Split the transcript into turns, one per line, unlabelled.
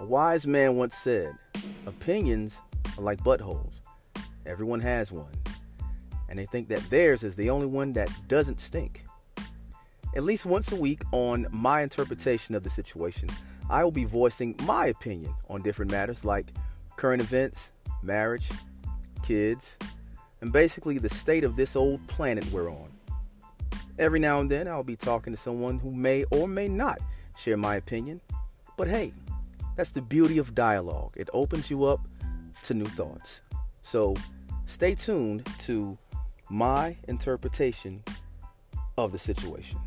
A wise man once said, Opinions are like buttholes. Everyone has one. And they think that theirs is the only one that doesn't stink. At least once a week on my interpretation of the situation, I will be voicing my opinion on different matters like current events, marriage, kids, and basically the state of this old planet we're on. Every now and then, I'll be talking to someone who may or may not share my opinion. But hey, that's the beauty of dialogue. It opens you up to new thoughts. So stay tuned to my interpretation of the situation.